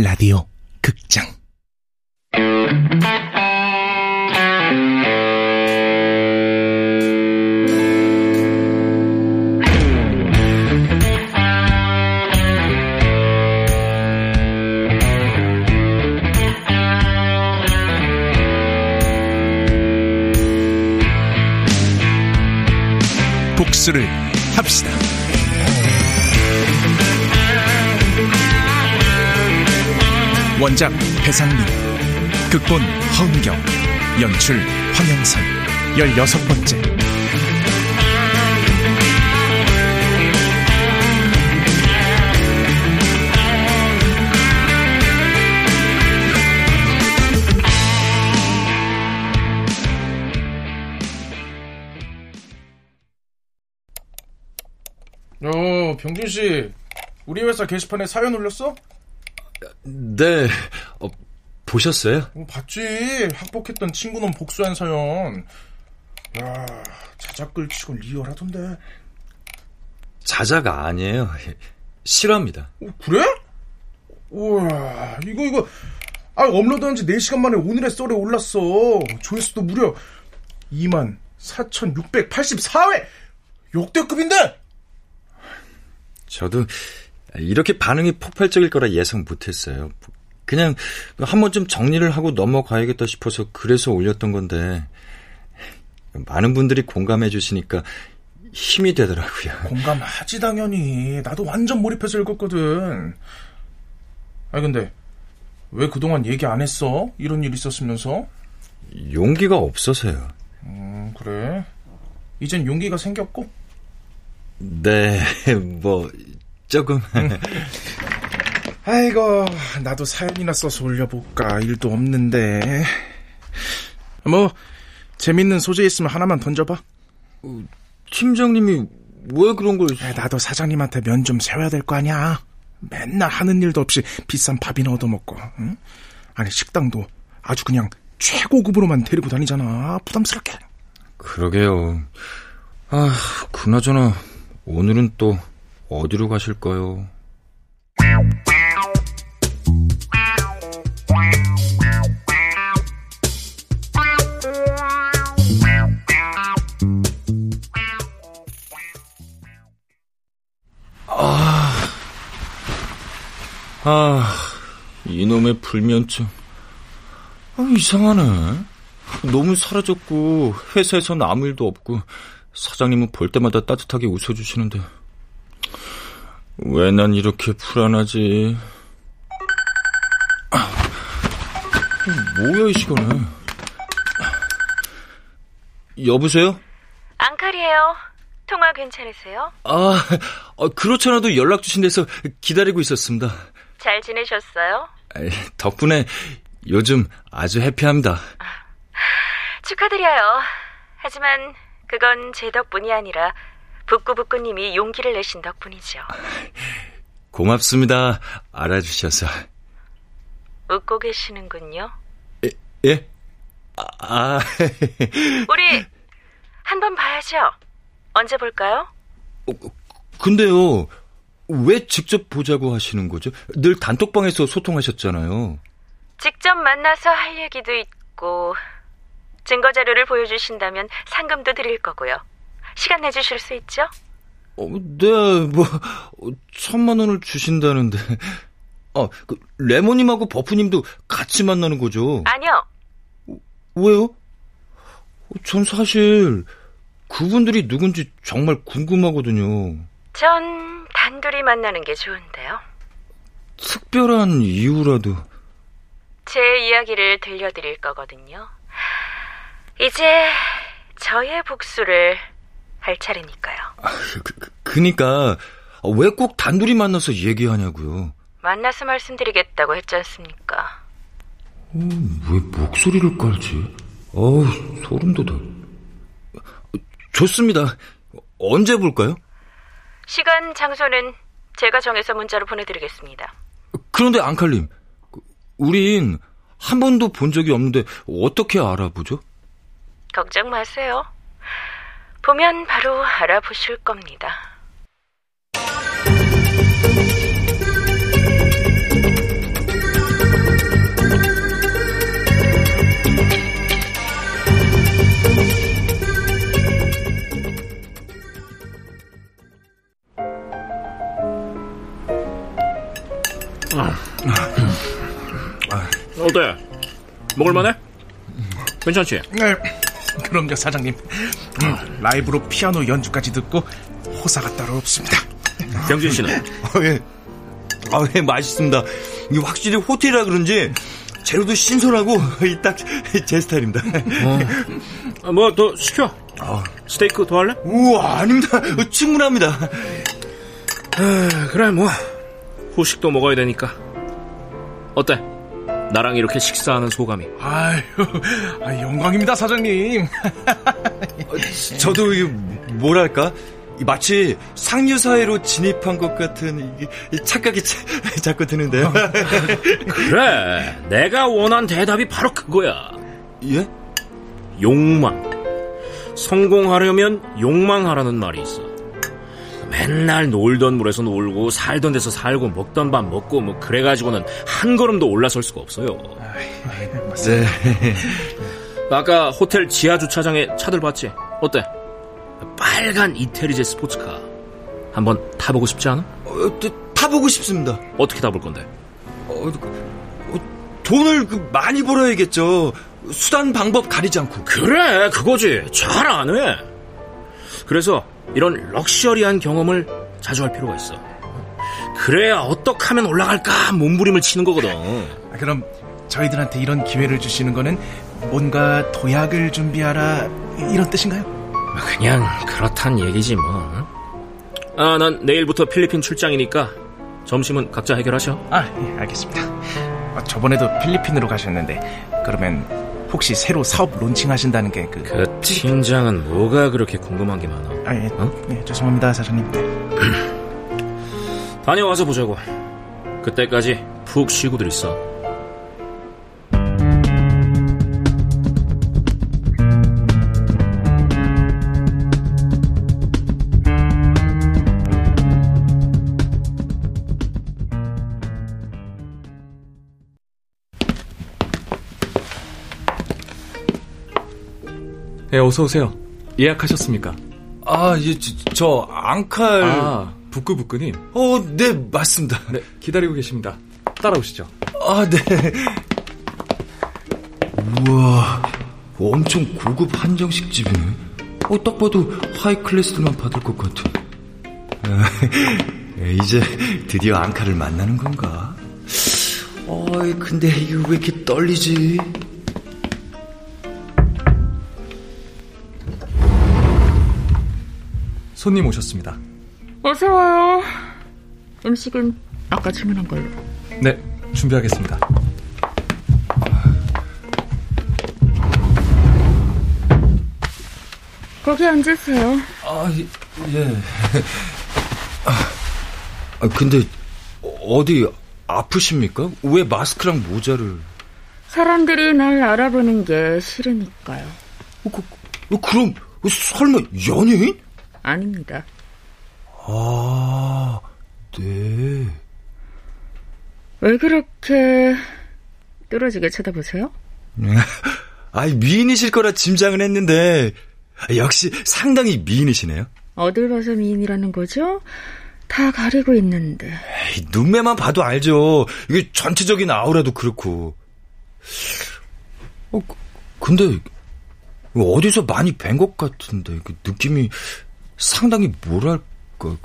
라디오 극장. 복수를 원작 배상민 극본 허은경 연출 황영선 열여섯 번째 어, 병준 씨, 우리 회사 게시판에 사연 올렸어? 네, 어, 보셨어요? 어, 봤지. 학복했던 친구는 복수한 사연. 야, 자작글 치고 리얼하던데. 자자가 아니에요. 실화입니다. 어, 그래? 우와, 이거, 이거. 아, 업로드한 지 4시간 만에 오늘의 썰에 올랐어. 조회수도 무려 2만 4,684회! 역대급인데? 저도 이렇게 반응이 폭발적일 거라 예상 못했어요. 그냥 한 번쯤 정리를 하고 넘어가야겠다 싶어서 그래서 올렸던 건데 많은 분들이 공감해 주시니까 힘이 되더라고요. 공감하지 당연히. 나도 완전 몰입해서 읽었거든. 아니 근데 왜 그동안 얘기 안 했어? 이런 일 있었으면서? 용기가 없어서요. 음, 그래. 이젠 용기가 생겼고? 네, 뭐 조금. 아이고, 나도 사연이나 써서 올려볼까. 일도 없는데. 뭐, 재밌는 소재 있으면 하나만 던져봐. 팀장님이 왜 그런 걸... 야, 나도 사장님한테 면 좀 세워야 될 거 아니야. 맨날 하는 일도 없이 비싼 밥이나 얻어먹고. 응? 아니, 식당도 아주 그냥 최고급으로만 데리고 다니잖아. 부담스럽게. 그러게요. 아, 그나저나 오늘은 또 어디로 가실까요? 아, 아, 이놈의 불면증. 아, 이상하네. 너무 사라졌고, 회사에선 아무 일도 없고, 사장님은 볼 때마다 따뜻하게 웃어주시는데, 왜 난 이렇게 불안하지? 아, 뭐야, 이 시간에. 여보세요? 앙칼이에요. 통화 괜찮으세요? 아, 그렇잖아도 연락 주신 데서 기다리고 있었습니다. 잘 지내셨어요? 덕분에 요즘 아주 해피합니다. 축하드려요. 하지만 그건 제 덕분이 아니라 북구북구님이 용기를 내신 덕분이죠. 고맙습니다. 알아주셔서. 웃고 계시는군요. 예? 예? 아, 아. 우리 한번 봐야죠. 언제 볼까요? 어, 근데요, 왜 직접 보자고 하시는 거죠? 늘 단톡방에서 소통하셨잖아요. 직접 만나서 할 얘기도 있고, 증거 자료를 보여주신다면 상금도 드릴 거고요. 시간 내주실 수 있죠? 어, 네, 뭐, 천만 원을 주신다는데. 아, 그, 레모님하고 버프님도 같이 만나는 거죠? 아니요. 왜요? 전 사실, 그분들이 누군지 정말 궁금하거든요. 전 단둘이 만나는 게 좋은데요. 특별한 이유라도. 제 이야기를 들려드릴 거거든요. 이제 저의 복수를 할 차례니까요. 아, 그, 그니까 왜 꼭 단둘이 만나서 얘기하냐고요. 만나서 말씀드리겠다고 했지 않습니까? 어, 왜 목소리를 깔지? 어우, 소름 돋아. 좋습니다. 언제 볼까요? 시간, 장소는 제가 정해서 문자로 보내드리겠습니다. 그런데 앙칼님, 우린 한 번도 본 적이 없는데 어떻게 알아보죠? 걱정 마세요. 보면 바로 알아보실 겁니다. 음. 어때? 먹을만해? 괜찮지? 네. 그럼요, 사장님. 음, 라이브로 피아노 연주까지 듣고 호사가 따로 없습니다. 경진 씨는? 아, 예. 아, 예, 맛있습니다. 이게 확실히 호텔이라 그런지 재료도 신선하고 딱 제 스타일입니다. 어. 뭐더 시켜. 어. 스테이크 더 할래? 우와, 아닙니다. 충분합니다. 아, 그래 뭐 후식도 먹어야 되니까. 어때? 나랑 이렇게 식사하는 소감이. 아유, 아, 영광입니다 사장님. 저도 뭐랄까 마치 상류 사회로 진입한 것 같은 착각이 자꾸 드는데요. 그래, 내가 원한 대답이 바로 그거야. 예? 욕망. 성공하려면 욕망하라는 말이 있어. 맨날 놀던 물에서 놀고 살던 데서 살고 먹던 밥 먹고 뭐 그래가지고는 한 걸음도 올라설 수가 없어요. 네. 아까 호텔 지하 주차장에 차들 봤지? 어때? 빨간 이태리제 스포츠카 한번 타보고 싶지 않아? 어, 타보고 싶습니다. 어떻게 타볼 건데? 어, 어, 돈을 그 많이 벌어야겠죠. 수단 방법 가리지 않고. 그래, 그거지. 잘 안 해. 그래서 이런 럭셔리한 경험을 자주 할 필요가 있어. 그래야 어떻게 하면 올라갈까 몸부림을 치는 거거든. 아, 그럼 저희들한테 이런 기회를 주시는 거는 뭔가 도약을 준비하라 이런 뜻인가요? 그냥 그렇단 얘기지 뭐. 아, 난 내일부터 필리핀 출장이니까 점심은 각자 해결하셔. 아, 예, 알겠습니다. 아, 저번에도 필리핀으로 가셨는데 그러면 혹시 새로 사업 론칭하신다는 게 그... 그 팀장은 뭐가 그렇게 궁금한 게 많아? 아, 예, 어? 예 죄송합니다, 사장님. 네. 다녀와서 보자고. 그때까지 푹 쉬고들 있어. 네, 어서 오세요. 예약하셨습니까? 아, 예, 저, 저 앙칼. 아, 부끄부끄님. 어, 네, 맞습니다. 네, 기다리고 계십니다. 따라오시죠. 아, 네. 우와, 엄청 고급 한정식 집이네. 어, 딱 봐도 하이 클래스만 받을 것 같은. 이제 드디어 앙카를 만나는 건가? 어이, 근데 이거 왜 이렇게 떨리지? 손님 오셨습니다. 어서 와요. 음식은 아까 주문한 걸로. 네, 준비하겠습니다. 거기 앉으세요. 아, 예. 아, 근데 어디 아프십니까? 왜 마스크랑 모자를? 사람들이 날 알아보는 게 싫으니까요. 어, 그, 어, 그럼 설마 연예인? 아닙니다. 아, 네. 왜 그렇게 뚫어지게 쳐다보세요? 아이, 미인이실 거라 짐작은 했는데, 역시 상당히 미인이시네요. 어딜 봐서 미인이라는 거죠? 다 가리고 있는데. 에이, 눈매만 봐도 알죠. 이게 전체적인 아우라도 그렇고. 어, 근데, 어디서 많이 뵌 것 같은데, 그 느낌이 상당히 뭐랄까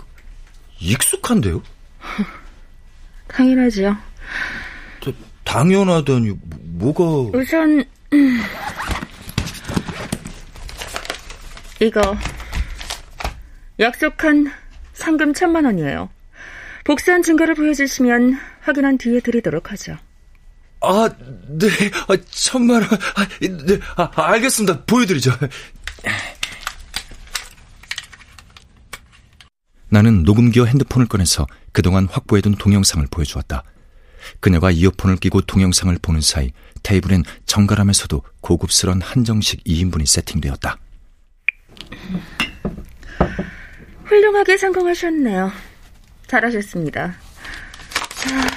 익숙한데요? 당연하죠. 저, 당연하다니 뭐가 우선 이거 약속한 상금 천만 원이에요. 복사한 증거를 보여주시면 확인한 뒤에 드리도록 하죠. 아, 네, 아, 천만 원, 아, 네, 아, 알겠습니다. 보여드리죠. 나는 녹음기와 핸드폰을 꺼내서 그동안 확보해둔 동영상을 보여주었다. 그녀가 이어폰을 끼고 동영상을 보는 사이 테이블엔 정갈하면서도 고급스런 한정식 2인분이 세팅되었다. 훌륭하게 성공하셨네요. 잘하셨습니다. 자,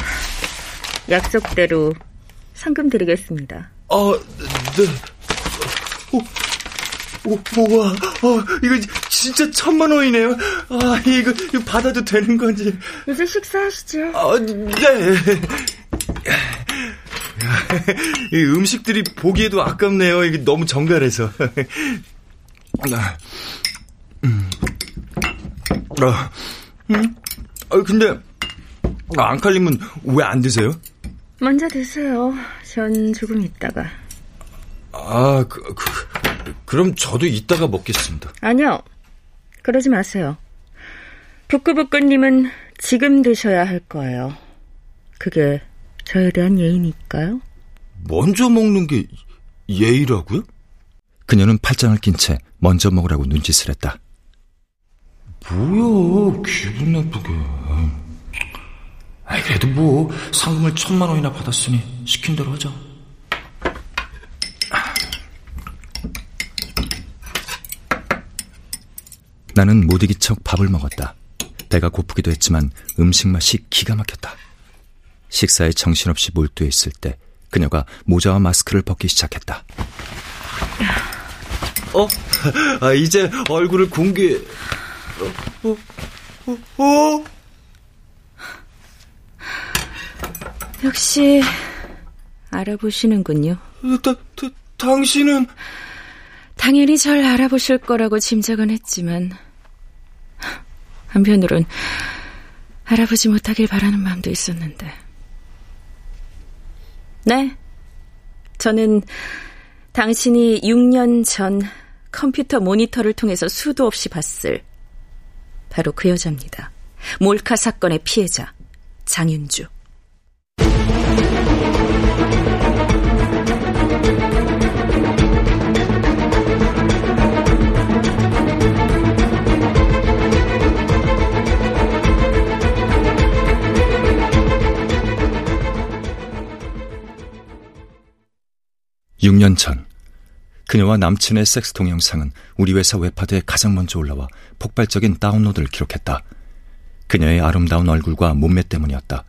약속대로 상금 드리겠습니다. 아, 네. 오, 오, 와, 어, 이거 진짜 천만 원이네요. 아, 이거, 이거 받아도 되는 건지. 이제 식사하시죠. 아, 네. 음식들이 보기에도 아깝네요. 이게 너무 정갈해서. 음. 아, 음? 아, 근데 앙칼님은 왜안 드세요? 먼저 드세요. 전 조금 있다가. 아, 그, 그, 그럼 저도 이따가 먹겠습니다. 아니요. 그러지 마세요. 부끄부끄님은 지금 드셔야 할 거예요. 그게 저에 대한 예의니까요. 먼저 먹는 게 예의라고요? 그녀는 팔짱을 낀 채 먼저 먹으라고 눈짓을 했다. 뭐야, 기분 나쁘게. 아이, 그래도 뭐, 상금을 천만 원이나 받았으니, 시킨 대로 하자. 나는 못 이긴 척 밥을 먹었다. 배가 고프기도 했지만 음식 맛이 기가 막혔다. 식사에 정신없이 몰두해 있을 때 그녀가 모자와 마스크를 벗기 시작했다. 어? 아, 이제 얼굴을 공개... 어? 어? 어? 역시 알아보시는군요. 다, 다, 당신은... 당연히 절 알아보실 거라고 짐작은 했지만 한편으론 알아보지 못하길 바라는 마음도 있었는데. 네. 저는 당신이 6년 전 컴퓨터 모니터를 통해서 수도 없이 봤을 바로 그 여자입니다. 몰카 사건의 피해자 장윤주. 6년 전 그녀와 남친의 섹스 동영상은 우리 회사 웹하드에 가장 먼저 올라와 폭발적인 다운로드를 기록했다. 그녀의 아름다운 얼굴과 몸매 때문이었다.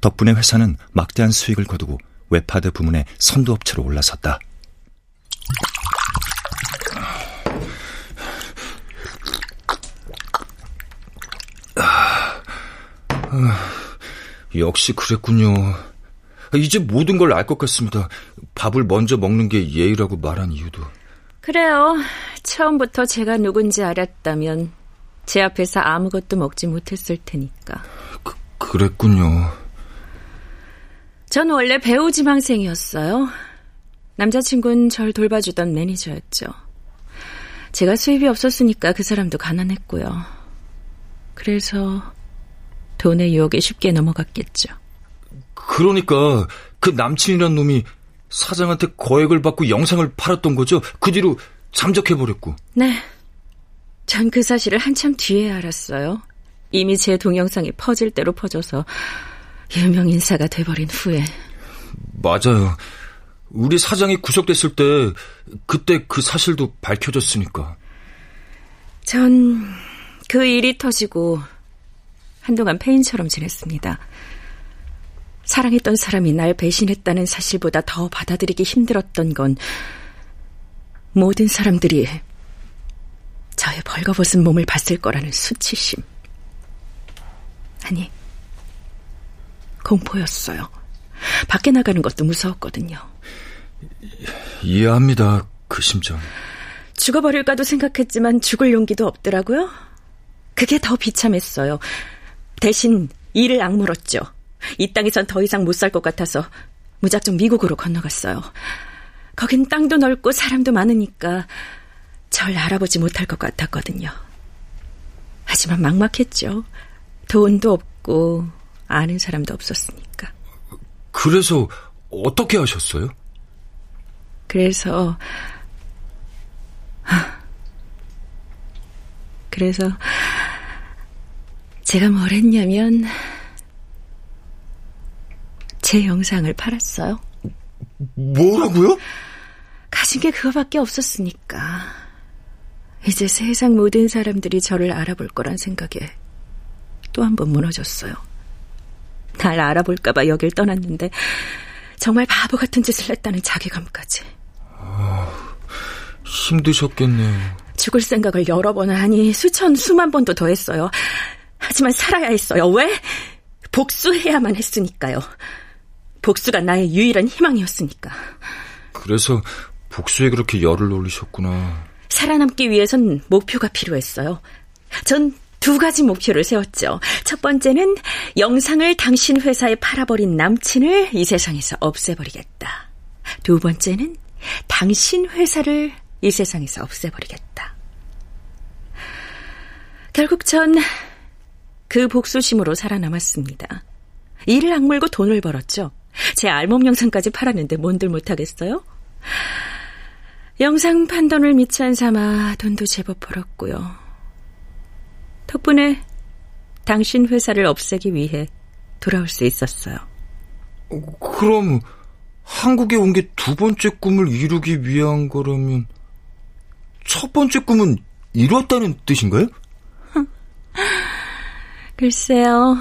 덕분에 회사는 막대한 수익을 거두고 웹하드 부문의 선두업체로 올라섰다. 역시 그랬군요. 이제 모든 걸 알 것 같습니다. 밥을 먼저 먹는 게 예의라고 말한 이유도. 그래요. 처음부터 제가 누군지 알았다면 제 앞에서 아무것도 먹지 못했을 테니까. 그, 그랬군요. 전 원래 배우 지망생이었어요. 남자친구는 절 돌봐주던 매니저였죠. 제가 수입이 없었으니까 그 사람도 가난했고요. 그래서 돈의 유혹에 쉽게 넘어갔겠죠. 그러니까 그 남친이란 놈이 사장한테 거액을 받고 영상을 팔았던 거죠? 그 뒤로 잠적해버렸고. 네. 전 그 사실을 한참 뒤에 알았어요. 이미 제 동영상이 퍼질 대로 퍼져서 유명 인사가 돼버린 후에. 맞아요. 우리 사장이 구속됐을 때 그때 그 사실도 밝혀졌으니까. 전 그 일이 터지고 한동안 폐인처럼 지냈습니다. 사랑했던 사람이 날 배신했다는 사실보다 더 받아들이기 힘들었던 건 모든 사람들이 저의 벌거벗은 몸을 봤을 거라는 수치심. 아니, 공포였어요. 밖에 나가는 것도 무서웠거든요. 이해합니다, 그 심정. 죽어버릴까도 생각했지만 죽을 용기도 없더라고요. 그게 더 비참했어요. 대신 이를 악물었죠. 이 땅에선 더 이상 못 살 것 같아서 무작정 미국으로 건너갔어요. 거긴 땅도 넓고 사람도 많으니까 절 알아보지 못할 것 같았거든요. 하지만 막막했죠. 돈도 없고 아는 사람도 없었으니까. 그래서 어떻게 하셨어요? 그래서 그래서 제가 뭘 했냐면 제 영상을 팔았어요. 뭐라고요? 가진 게 그거밖에 없었으니까. 이제 세상 모든 사람들이 저를 알아볼 거란 생각에 또 한 번 무너졌어요. 날 알아볼까봐 여길 떠났는데 정말 바보 같은 짓을 했다는 자괴감까지. 아, 힘드셨겠네요. 죽을 생각을 여러 번 하니 수천 수만 번도 더 했어요. 하지만 살아야 했어요. 왜? 복수해야만 했으니까요. 복수가 나의 유일한 희망이었으니까. 그래서 복수에 그렇게 열을 올리셨구나. 살아남기 위해선 목표가 필요했어요. 전 두 가지 목표를 세웠죠. 첫 번째는 영상을 당신 회사에 팔아버린 남친을 이 세상에서 없애버리겠다. 두 번째는 당신 회사를 이 세상에서 없애버리겠다. 결국 전 그 복수심으로 살아남았습니다. 이를 악물고 돈을 벌었죠. 제 알몸 영상까지 팔았는데 뭔들 못하겠어요? 영상 판돈을 미천 삼아 돈도 제법 벌었고요. 덕분에 당신 회사를 없애기 위해 돌아올 수 있었어요. 그럼 한국에 온 게 두 번째 꿈을 이루기 위한 거라면 첫 번째 꿈은 이뤘다는 뜻인가요? 글쎄요.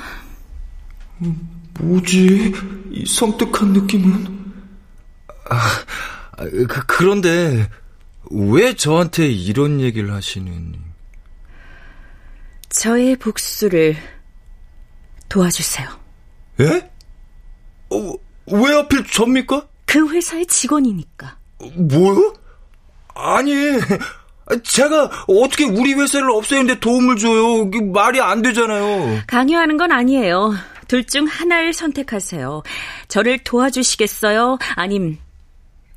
뭐지? 이 섬뜩한 느낌은. 아, 그, 그런데 왜 저한테 이런 얘기를 하시는? 저의 복수를 도와주세요. 예? 어, 왜 하필 접니까? 그 회사의 직원이니까. 뭐요? 아니, 제가 어떻게 우리 회사를 없애는데 도움을 줘요? 말이 안 되잖아요. 강요하는 건 아니에요. 둘 중 하나를 선택하세요. 저를 도와주시겠어요? 아님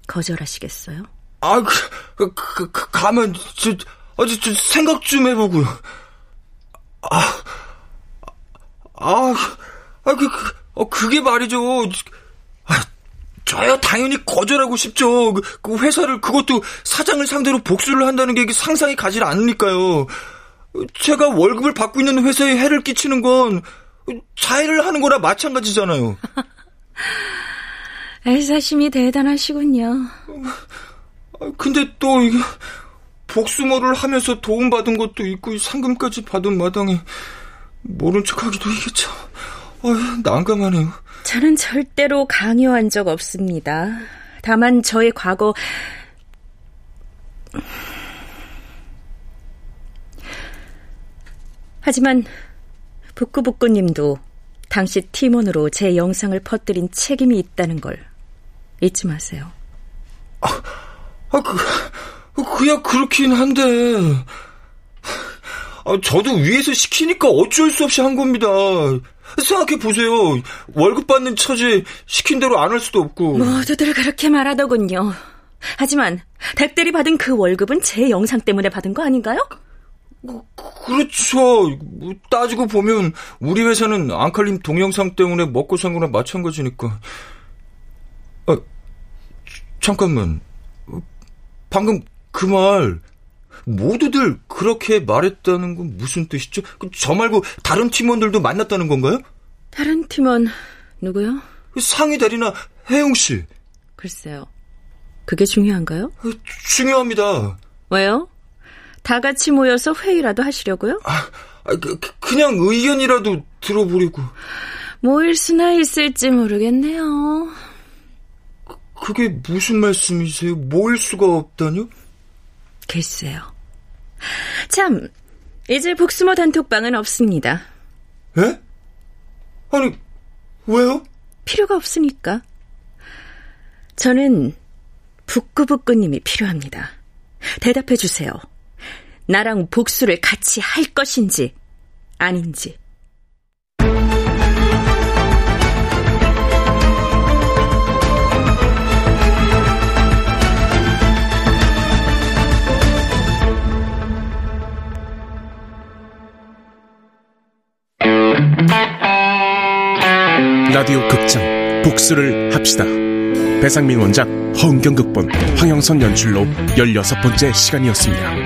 거절하시겠어요? 아, 그, 그, 그 가면 저, 아, 저, 저 생각 좀 해보고요. 아, 아, 아, 그, 그 어, 그게 말이죠. 아, 저야 당연히 거절하고 싶죠. 그, 그 회사를 그것도 사장을 상대로 복수를 한다는 게 상상이 가지 않으니까요. 제가 월급을 받고 있는 회사에 해를 끼치는 건 자해를 하는 거나 마찬가지잖아요. 애사심이 대단하시군요. 근데 또 이게 복수모를 하면서 도움받은 것도 있고 상금까지 받은 마당에 모른 척하기도 이게 참 어, 난감하네요. 저는 절대로 강요한 적 없습니다. 다만 저의 과거 하지만 북구북구님도 당시 팀원으로 제 영상을 퍼뜨린 책임이 있다는 걸 잊지 마세요. 아, 아 그, 그야 그렇긴 한데. 아, 저도 위에서 시키니까 어쩔 수 없이 한 겁니다. 생각해 보세요. 월급 받는 처지 시킨 대로 안 할 수도 없고. 모두들 그렇게 말하더군요. 하지만 댁들이 받은 그 월급은 제 영상 때문에 받은 거 아닌가요? 그, 그렇죠. 뭐 따지고 보면 우리 회사는 앙칼림 동영상 때문에 먹고 산 거나 마찬가지니까. 아, 잠깐만. 방금 그 말 모두들 그렇게 말했다는 건 무슨 뜻이죠? 그저 말고 다른 팀원들도 만났다는 건가요? 다른 팀원 누구요? 상희 대리나 혜영 씨. 글쎄요. 그게 중요한가요? 중요합니다. 왜요? 다 같이 모여서 회의라도 하시려고요? 아, 그, 그냥 의견이라도 들어보려고. 모일 수나 있을지 모르겠네요. 그게 무슨 말씀이세요? 모일 수가 없다뇨? 글쎄요. 참, 이제 복수모 단톡방은 없습니다. 예? 아니, 왜요? 필요가 없으니까. 저는 북구북구님이 필요합니다. 대답해 주세요. 나랑 복수를 같이 할 것인지, 아닌지. 라디오 극장 복수를 합시다. 배상민 원작, 허은경 극본, 황영선 연출로 16번째 시간이었습니다.